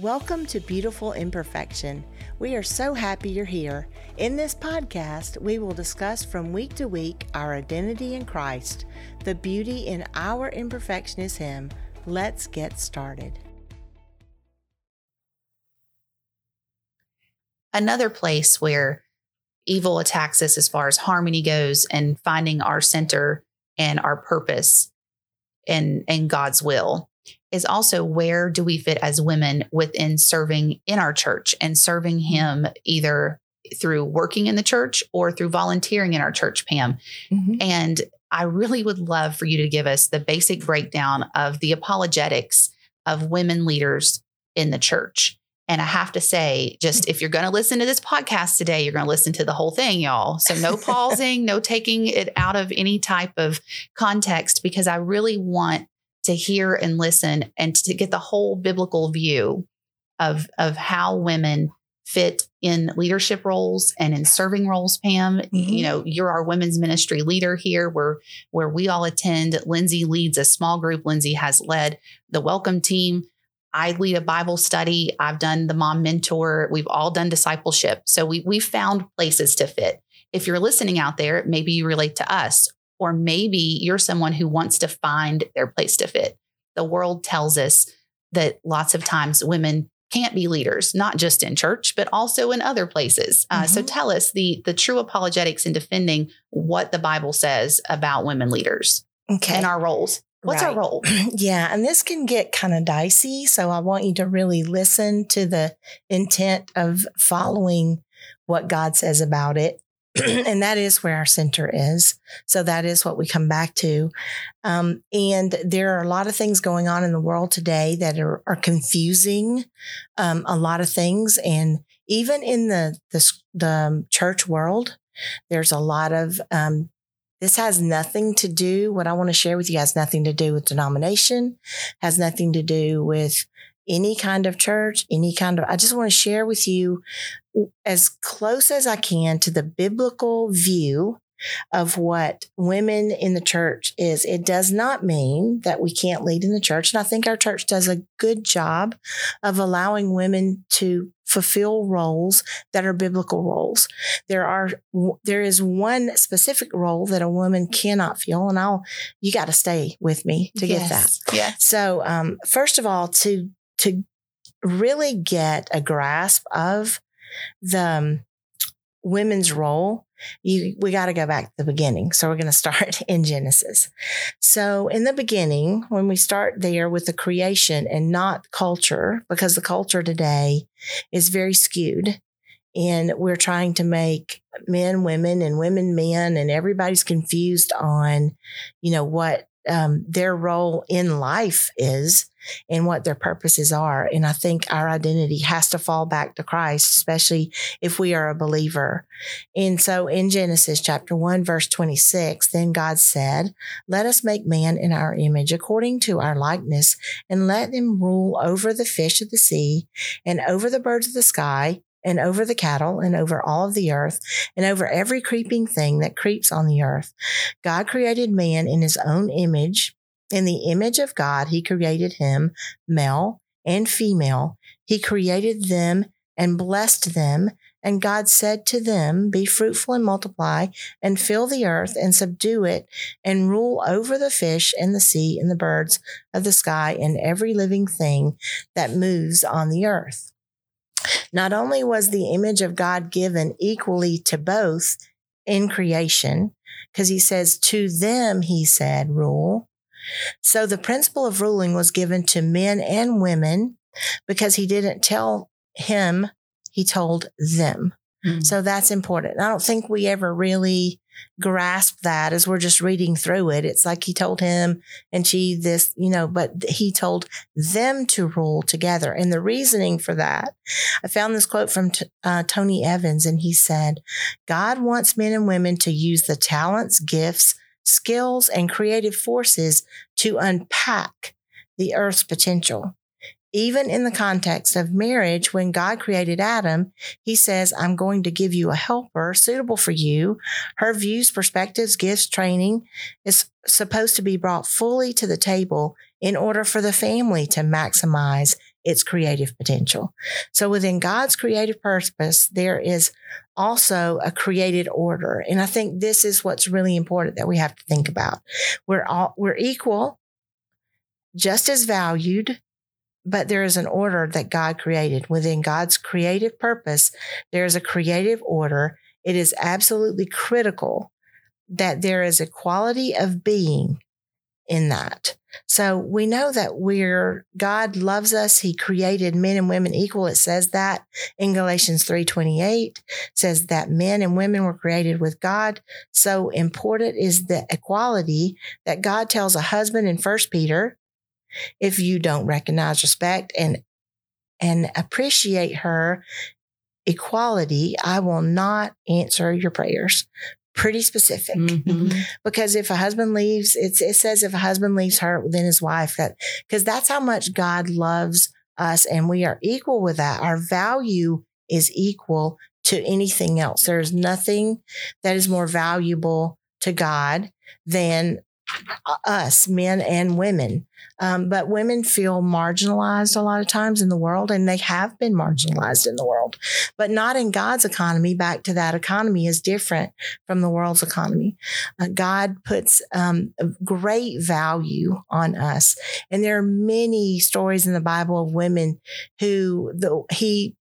Welcome to Beautiful Imperfection. We are so happy you're here. In this podcast, we will discuss from week to week our identity in Christ. The beauty in our imperfection is Him. Let's get started. Another place where evil attacks us as far as harmony goes and finding our center and our purpose and, and God's will is also where do we fit as women within serving in our church and serving Him either through working in the church or through volunteering in our church, Pam. Mm-hmm. And I really would love for you to give us the basic breakdown of the apologetics of women leaders in the church. And I have to say, just if you're going to listen to this podcast today, you're going to listen to the whole thing, y'all. So no pausing, no taking it out of any type of context, because I really want to hear and listen and to get the whole biblical view of, of how women fit in leadership roles and in serving roles pam. Mm-hmm. you know you're our women's ministry leader here. Where where we all attend. Lindsay leads a small group. Lindsay has led the welcome team. I lead a bible study. I've done the mom mentor. We've all done discipleship. So we we found places to fit. If you're listening out there maybe you relate to us or maybe you're someone who wants to find their place to fit. The world tells us that lots of times women can't be leaders, not just in church, but also in other places. Uh, mm-hmm. So tell us the the true apologetics in defending what the Bible says about women leaders okay. and our roles. What's right. our role? Yeah, and this can get kind of dicey. So I want you to really listen to the intent of following what God says about it. and that is where our center is. So that is what we come back to. Um, and there are a lot of things going on in the world today that are, are confusing um, a lot of things. And even in the, the, the um, church world, there's a lot of, um, this has nothing to do, what I want to share with you has nothing to do with denomination, has nothing to do with any kind of church, any kind of, I just want to share with you as close as I can to the biblical view of what women in the church is. It does not mean that we can't lead in the church. And I think our church does a good job of allowing women to fulfill roles that are biblical roles. There are, there is one specific role that a woman cannot fill. And I'll, you got to stay with me to yes. get that. Yeah. So, um, first of all, to, to really get a grasp of the um, women's role, you, we got to go back to the beginning. So we're going to start in Genesis. So in the beginning, when we start there with the creation and not culture, because the culture today is very skewed and we're trying to make men women and women men and everybody's confused on you know what um, their role in life is and what their purposes are. And I think our identity has to fall back to Christ, especially if we are a believer. And so in Genesis chapter 1, verse 26, then God said, Let us make man in our image according to our likeness, and let him rule over the fish of the sea, and over the birds of the sky, and over the cattle and over all of the earth and over every creeping thing that creeps on the earth. God created man in his own image. In the image of God, he created him, male and female. He created them and blessed them. And God said to them, Be fruitful and multiply, and fill the earth and subdue it, and rule over the fish and the sea and the birds of the sky and every living thing that moves on the earth. Not only was the image of God given equally to both in creation, because he says, to them, he said, rule. So the principle of ruling was given to men and women because he didn't tell him, he told them. Mm. So that's important. I don't think we ever really grasp that as we're just reading through it. It's like he told him and she this, you know, but he told them to rule together. And the reasoning for that, I found this quote from uh, Tony Evans, and he said, God wants men and women to use the talents, gifts, skills, and creative forces to unpack the earth's potential. Even in the context of marriage, when God created Adam, he says, I'm going to give you a helper suitable for you. Her views, perspectives, gifts, training is supposed to be brought fully to the table in order for the family to maximize its creative potential. So within God's creative purpose, there is also a created order. And I think this is what's really important that we have to think about. We're all, we're equal, just as valued, but there is an order that God created. Within God's creative purpose, there is a creative order. It is absolutely critical that there is a quality of being in that. So we know that we're God loves us. He created men and women equal. It says that in Galatians 3:28 says that men and women were created with God. So important is the equality that God tells a husband in First Peter if you don't recognize respect and and appreciate her equality, I will not answer your prayers pretty specific. Mhm. because if a husband leaves it's, it says if a husband leaves her then his wife that because that's how much god loves us and we are equal with that. Our value is equal to anything else. There's nothing that is more valuable to god than us men and women um, but women feel marginalized a lot of times in the world and they have been marginalized in the world but not in god's economy back to that economy is different from the world's economy. Uh, God puts um, great value on us. And there are many stories in the Bible of women who the, he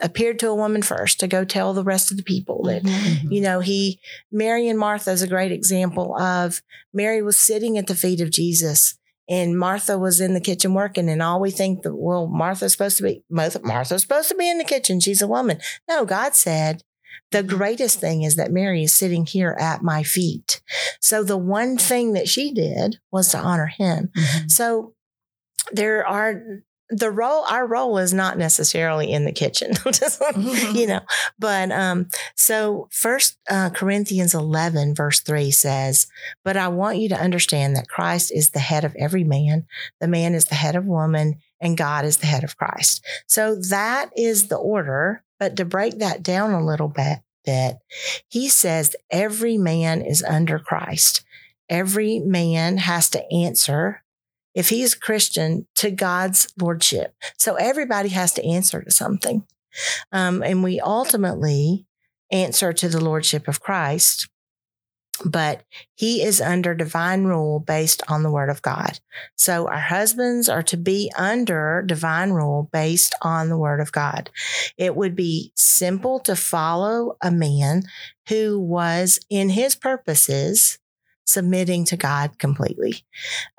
appeared to a woman first to go tell the rest of the people that Mhm. you know he mary and martha is a great example of mary was sitting at the feet of jesus and martha was in the kitchen working and all we think that well martha's supposed to be Martha- martha's supposed to be in the kitchen. She's a woman. No god said the greatest thing is that mary is sitting here at my feet. So the one thing that she did was to honor him. Mhm. so there are the role our role is not necessarily in the kitchen. Just, you know but um so first uh, corinthians 11 verse 3 says but i want you to understand that christ is the head of every man. The man is the head of woman and god is the head of christ. So that is the order but to break that down a little bit bit he says every man is under christ. Every man has to answer if he is Christian to God's lordship. So everybody has to answer to something. Um, and we ultimately answer to the lordship of Christ, but he is under divine rule based on the word of God. So our husbands are to be under divine rule based on the word of God. It would be simple to follow a man who was in his purposes submitting to God completely.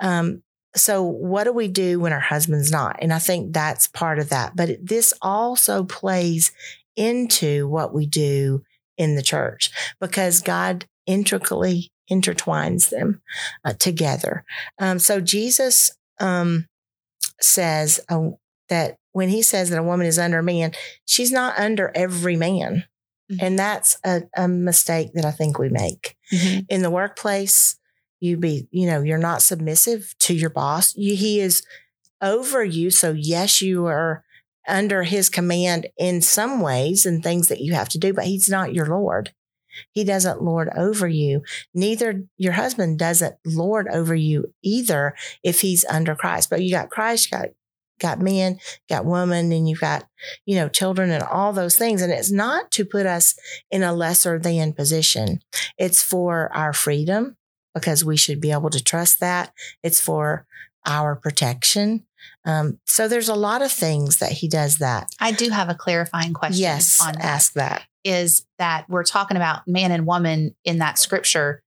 Um, so what do we do when our husband's not and i think that's part of that but this also plays into what we do in the church because god intricately intertwines them uh, together um, so jesus um, says uh, that when he says that a woman is under a man she's not under every man Mhm. and that's a, a mistake that i think we make Mhm. in the workplace you be you know you're not submissive to your boss. You, he is over you so yes you are under his command in some ways and things that you have to do but he's not your lord. He doesn't lord over you. Neither your husband doesn't lord over you either if he's under christ but you got christ you got got men got women and you've got you know children and all those things and it's not to put us in a lesser than position. It's for our freedom because we should be able to trust that. It's for our protection. Um, so there's a lot of things that he does that. I do have a clarifying question yes, on that. ask that. Is that we're talking about man and woman in that scripture.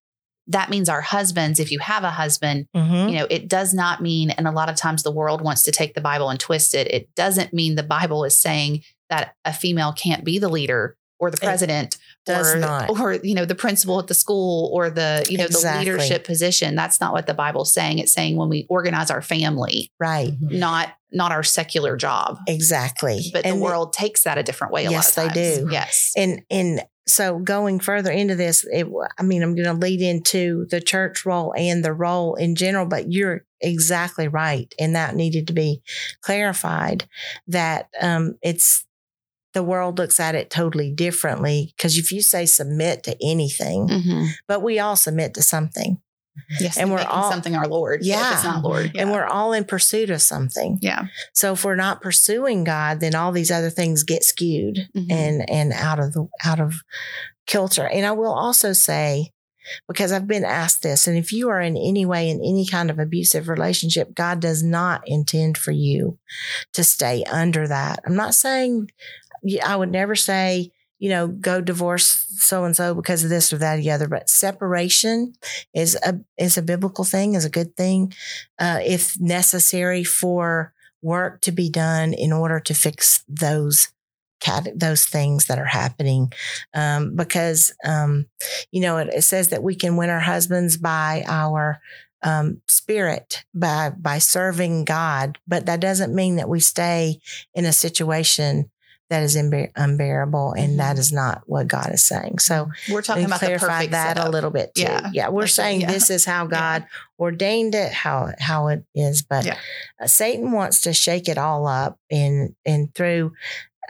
That means our husbands, if you have a husband, Mhm. you know, it does not mean, and a lot of times the world wants to take the Bible and twist it. It doesn't mean the Bible is saying that a female can't be the leader or the president does or, not. or you know the principal at the school or the you know Exactly. the leadership position that's not what the bible's saying it's saying when we organize our family Right. not not our secular job Exactly. but And the world takes that a different way a Yes, lot of they times. do. yes and and so going further into this, it, I mean, I'm going to lead into the church role and the role in general, but you're exactly right, and that needed to be clarified. That um, it's the world looks at it totally differently because if you say submit to anything, Mhm. but we all submit to something. Yes, And we're all- something our Lord. Yeah. it's not Lord. and we're all in pursuit of something. yeah. So if we're not pursuing God, then all these other things get skewed Mhm. and and out of the out of kilter. And I will also say, because I've been asked this, and if you are in any way in any kind of abusive relationship, God does not intend for you to stay under that. I'm not saying I would never say, you know, go divorce so and so because of this or that or the other, but separation is a is a biblical thing, is a good thing, uh, if necessary for work to be done in order to fix those those things that are happening. Um, because um, you know it, it says that we can win our husbands by our um, spirit by by serving God, but that doesn't mean that we stay in a situation that is unbear- unbearable, and that mm-hmm. is not what God is saying. So We're talking about the clarify perfect that a little bit too. Yeah. Yeah, we're Like, saying yeah. this is how God ordained it, how how it is, but Yeah. Satan wants to shake it all up, and and through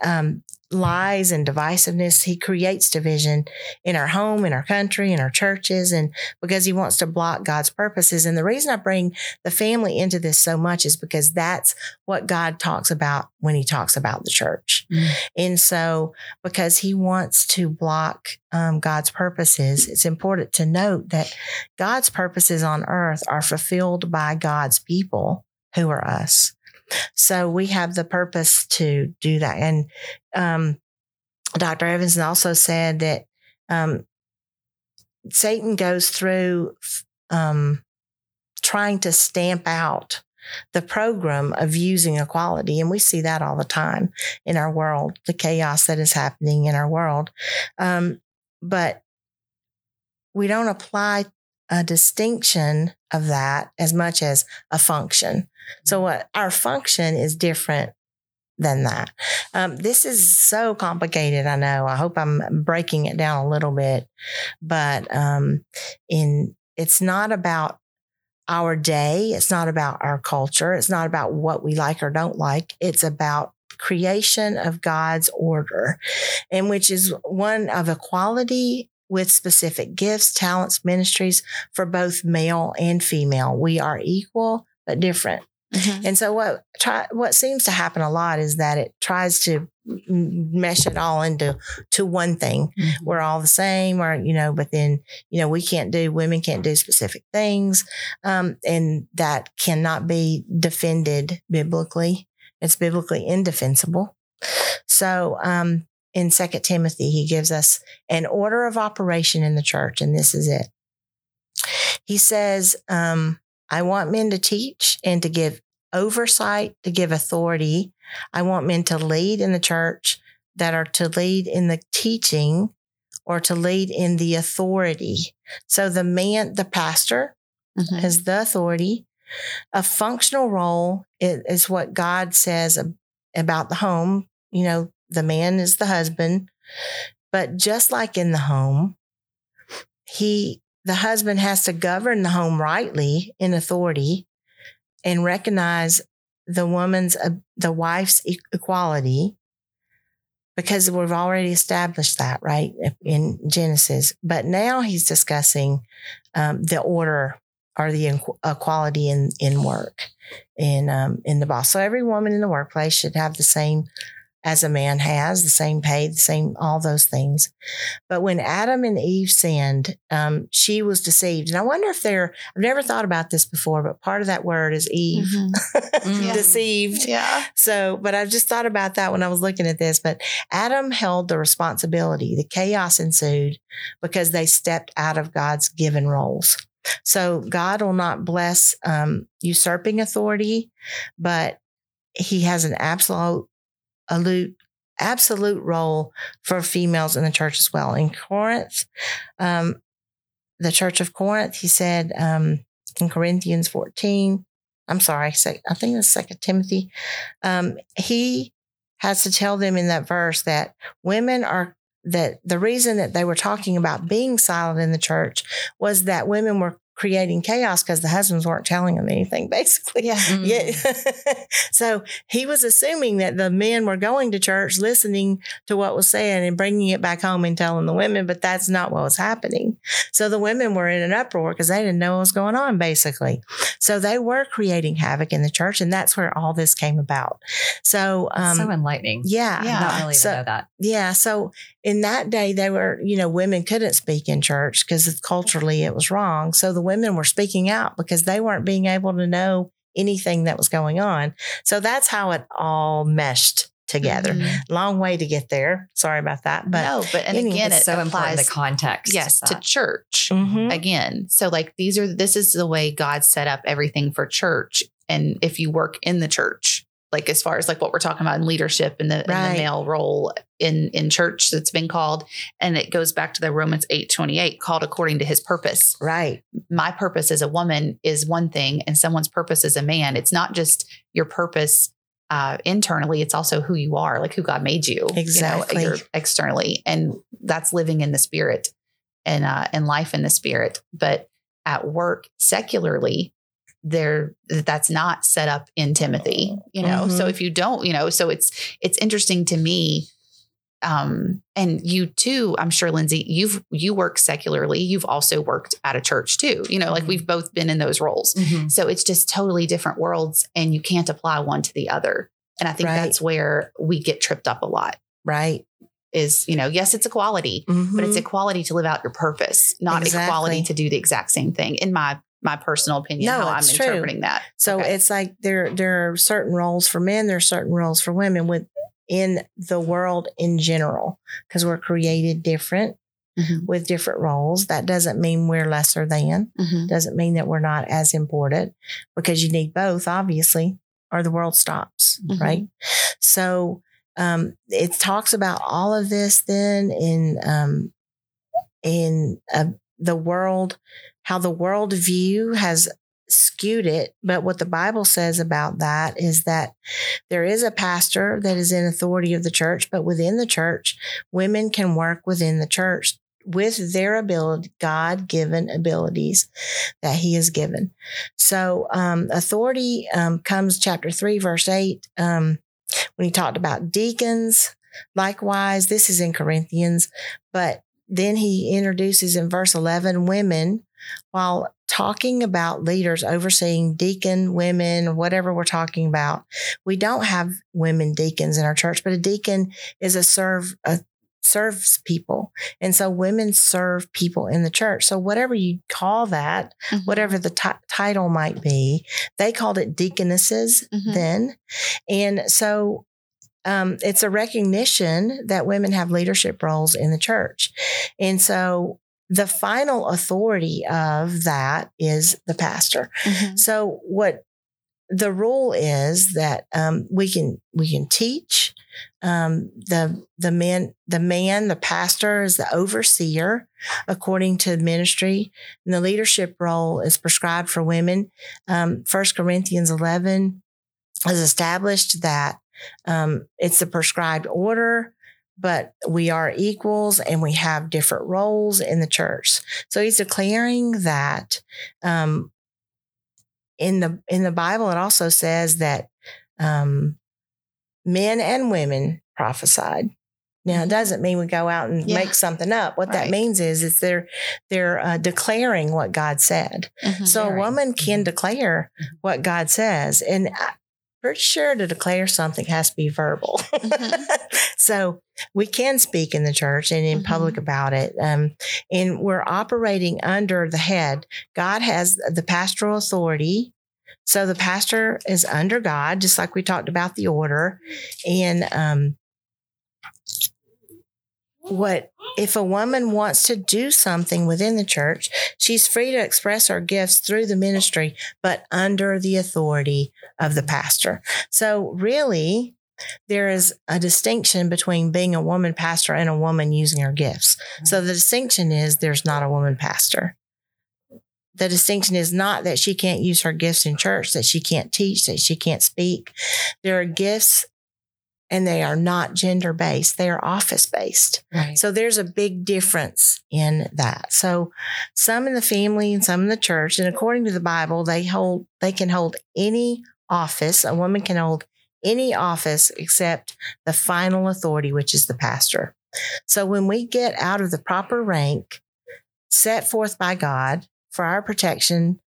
um, lies and divisiveness, he creates division in our home, in our country, in our churches, and because he wants to block God's purposes. And the reason I bring the family into this so much is because that's what God talks about when he talks about the church. Mm. And so, because he wants to block um, God's purposes, it's important to note that God's purposes on earth are fulfilled by God's people who are us. So we have the purpose to do that. And um, Dr. Evans also said that um, Satan goes through um, trying to stamp out the program of using equality. And we see that all the time in our world, the chaos that is happening in our world. Um, but we don't apply a distinction of that as much as a function. So what our function is different than that. Um, this is so complicated. I know. I hope I'm breaking it down a little bit, but um, in it's not about our day. It's not about our culture. It's not about what we like or don't like. It's about creation of God's order, and which is one of equality with specific gifts, talents, ministries for both male and female. We are equal but different. Mhm. And so what try, what seems to happen a lot is that it tries to mesh it all into to one thing. Mm-hmm. We're all the same, or you know, but then you know we can't do women can't do specific things, um, and that cannot be defended biblically. It's biblically indefensible. So um, in Second Timothy, he gives us an order of operation in the church, and this is it. He says, um, I want men to teach and to give oversight, to give authority. I want men to lead in the church that are to lead in the teaching or to lead in the authority. So the man, the pastor Mhm. has the authority. A functional role is, is what God says about the home. You know, the man is the husband, but just like in the home, he the husband has to govern the home rightly in authority and recognize the woman's uh, the wife's equality because we've already established that right in genesis. But now he's discussing um, the order or the equality in in work in um, in the boss. So every woman in the workplace should have the same as a man has the same pay the same all those things but when adam and eve sinned um, she was deceived and i wonder if they're i've never thought about this before but part of that word is eve Mhm. Yeah. deceived Yeah. so, but I've just thought about that when I was looking at this. But Adam held the responsibility. The chaos ensued because they stepped out of God's given roles. So, God will not bless um, usurping authority, but He has an absolute, absolute, absolute role for females in the church as well. In Corinth, um, the church of Corinth, He said um, in Corinthians 14, I'm sorry, I think it's Second Timothy. Um, he has to tell them in that verse that women are that the reason that they were talking about being silent in the church was that women were creating chaos because the husbands weren't telling them anything, basically. Yeah. Mm. Yeah. so he was assuming that the men were going to church, listening to what was said and bringing it back home and telling the women, but that's not what was happening. So the women were in an uproar because they didn't know what was going on, basically. So they were creating havoc in the church, and that's where all this came about. So, um, so enlightening. yeah, Yeah. Don't really So- know that. yeah. So in that day, they were, you know, women couldn't speak in church because culturally it was wrong. So the women were speaking out because they weren't being able to know anything that was going on. So that's how it all meshed together. Mhm. Long way to get there. Sorry about that. But no, but and anyway, again, It's it so important applies the context. yes to church Mhm. again. So like these are this is the way God set up everything for church. And if you work in the church, like as far as like what we're talking about in leadership in the, Right. the male role in in church that's been called, and it goes back to the Romans eight twenty eight, called according to His purpose. right. My purpose as a woman is one thing, and someone's purpose as a man. It's not just your purpose. Uh, internally, it's also who you are, like who God made you. Exactly. You know, externally, and that's living in the spirit and uh, and life in the spirit. But at work, secularly, there that's not set up in Timothy. You know, so Mhm. if you don't, you know, so it's it's interesting to me. Um, and you too, I'm sure, Lindsay, you've you work secularly. You've also worked at a church too. You know, like Mhm. we've both been in those roles. Mhm. So it's just totally different worlds, and you can't apply one to the other. And I think Right. that's where we get tripped up a lot. Right. Is you know, yes, it's equality, but Mhm. it's equality to live out your purpose, not Exactly. equality to do the exact same thing. In my my personal opinion, No, how I'm true. interpreting that. So Okay. it's like there there are certain roles for men, there are certain roles for women within the world in general because we're created different Mhm. with different roles. That doesn't mean we're lesser than. Mhm. Doesn't mean that we're not as important because you need both, obviously, or the world stops, Mhm. right? So um, it talks about all of this then in um, in uh, the world, how the world view has skewed it. But what the Bible says about that is that there is a pastor that is in authority of the church, but within the church, women can work within the church with their ability, God given abilities that He has given. So, um, authority um, comes chapter three, verse eight, um, when he talked about deacons. Likewise, this is in Corinthians, but then he introduces in verse 11 women while talking about leaders overseeing deacon women whatever we're talking about we don't have women deacons in our church but a deacon is a serve a serves people and so women serve people in the church so whatever you call that Mhm. whatever the ti- title might be they called it deaconesses Mhm. then and so um, it's a recognition that women have leadership roles in the church and so the final authority of that is the pastor Mhm. so what the rule is that um, we can we can teach um, the the man the man the pastor is the overseer according to ministry and the leadership role is prescribed for women. Um, First Corinthians eleven has established that um, it's a prescribed order. But we are equals and we have different roles in the church. So he's declaring that um, in the in the Bible, it also says that um, men and women prophesied. Now, it doesn't mean we go out and Yeah. make something up. What that means is, is they're they're uh, declaring what God said. Mhm. So a woman can Mhm. declare Mhm. what God says, and Pretty sure to declare something has to be verbal. Mhm. so we can speak in the church and in public about it, um, and we're operating under the head. God has the pastoral authority. So the pastor is under God, just like we talked about the order. And um, what if a woman wants to do something within the church, she's free to express her gifts through the ministry, but under the authority of the pastor. So, really, there is a distinction between being a woman pastor and a woman using her gifts. Mm-hmm. So, the distinction is there's not a woman pastor. The distinction is not that she can't use her gifts in church, that she can't teach, that she can't speak. There are gifts and they are not gender based, they are office based. Right. So there's a big difference in that. So some in the family and some in the church, and according to the Bible, they hold they can hold any office. A woman can hold any office except the final authority, which is the pastor. So when we get out of the proper rank set forth by God for our protection,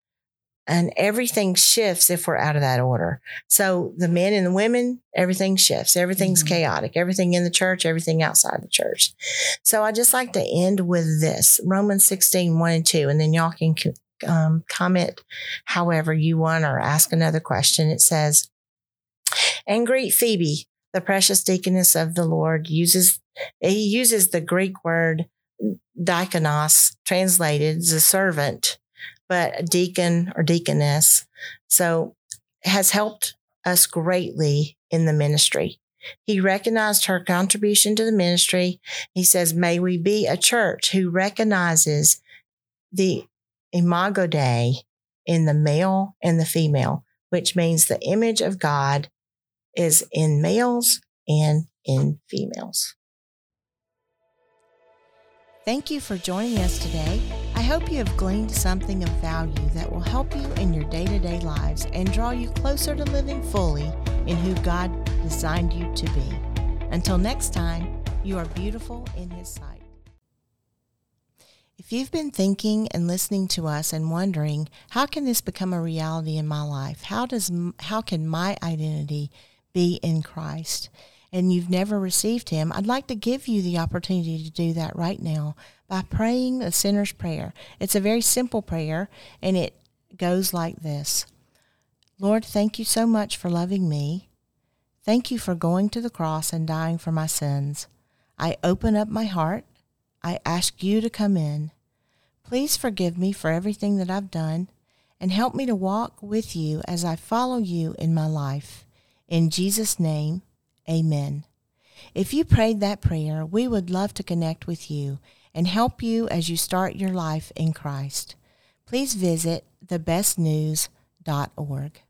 and everything shifts if we're out of that order. So the men and the women, everything shifts. Everything's Mhm. chaotic. Everything in the church, everything outside the church. So I just like to end with this Romans 16, 1 and 2, and then y'all can um, comment however you want or ask another question. It says, and greet Phoebe, the precious deaconess of the Lord, uses he uses the Greek word diakonos, translated as a servant, but a deacon or deaconess. So has helped us greatly in the ministry. He recognized her contribution to the ministry. He says, May we be a church who recognizes the imago Dei in the male and the female, which means the image of God is in males and in females. Thank you for joining us today. I hope you have gleaned something of value that will help you in your day to day lives and draw you closer to living fully in who God designed you to be. Until next time, you are beautiful in His sight. If you've been thinking and listening to us and wondering, how can this become a reality in my life? How does how can my identity be in Christ? And you've never received him, I'd like to give you the opportunity to do that right now by praying the sinner's prayer. It's a very simple prayer and it goes like this. Lord, thank you so much for loving me. Thank you for going to the cross and dying for my sins. I open up my heart. I ask you to come in. Please forgive me for everything that I've done and help me to walk with you as I follow you in my life. In Jesus' name, amen. If you prayed that prayer, we would love to connect with you and help you as you start your life in Christ. Please visit thebestnews.org.